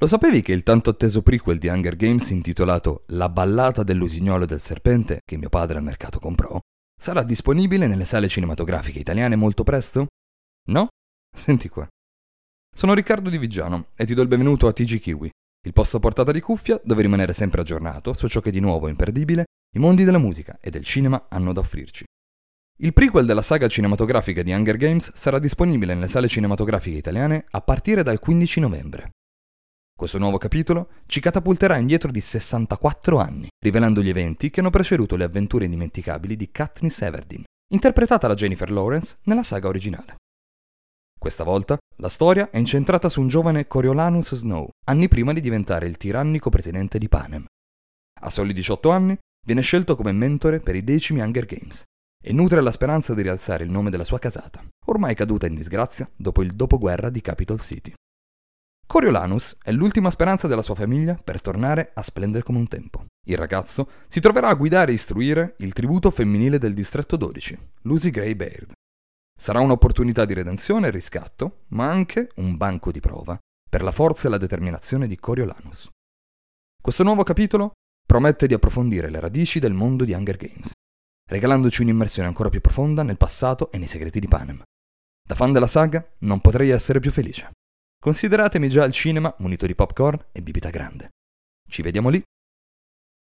Lo sapevi che il tanto atteso prequel di Hunger Games intitolato La ballata dell'usignolo e del serpente, che mio padre al mercato comprò, sarà disponibile nelle sale cinematografiche italiane molto presto? No? Senti qua. Sono Riccardo Di Vigiano e ti do il benvenuto a TG Kiwi, il posto a portata di cuffia dove rimanere sempre aggiornato su ciò che di nuovo e imperdibile i mondi della musica e del cinema hanno da offrirci. Il prequel della saga cinematografica di Hunger Games sarà disponibile nelle sale cinematografiche italiane a partire dal 15 novembre. Questo nuovo capitolo ci catapulterà indietro di 64 anni, rivelando gli eventi che hanno preceduto le avventure indimenticabili di Katniss Everdeen, interpretata da Jennifer Lawrence nella saga originale. Questa volta la storia è incentrata su un giovane Coriolanus Snow, anni prima di diventare il tirannico presidente di Panem. A soli 18 anni viene scelto come mentore per i decimi Hunger Games e nutre la speranza di rialzare il nome della sua casata, ormai caduta in disgrazia dopo il dopoguerra di Capitol City. Coriolanus è l'ultima speranza della sua famiglia per tornare a splendere come un tempo. Il ragazzo si troverà a guidare e istruire il tributo femminile del distretto 12, Lucy Gray Baird. Sarà un'opportunità di redenzione e riscatto, ma anche un banco di prova per la forza e la determinazione di Coriolanus. Questo nuovo capitolo promette di approfondire le radici del mondo di Hunger Games, regalandoci un'immersione ancora più profonda nel passato e nei segreti di Panem. Da fan della saga non potrei essere più felice. Consideratemi già al cinema munito di popcorn e bibita grande. Ci vediamo lì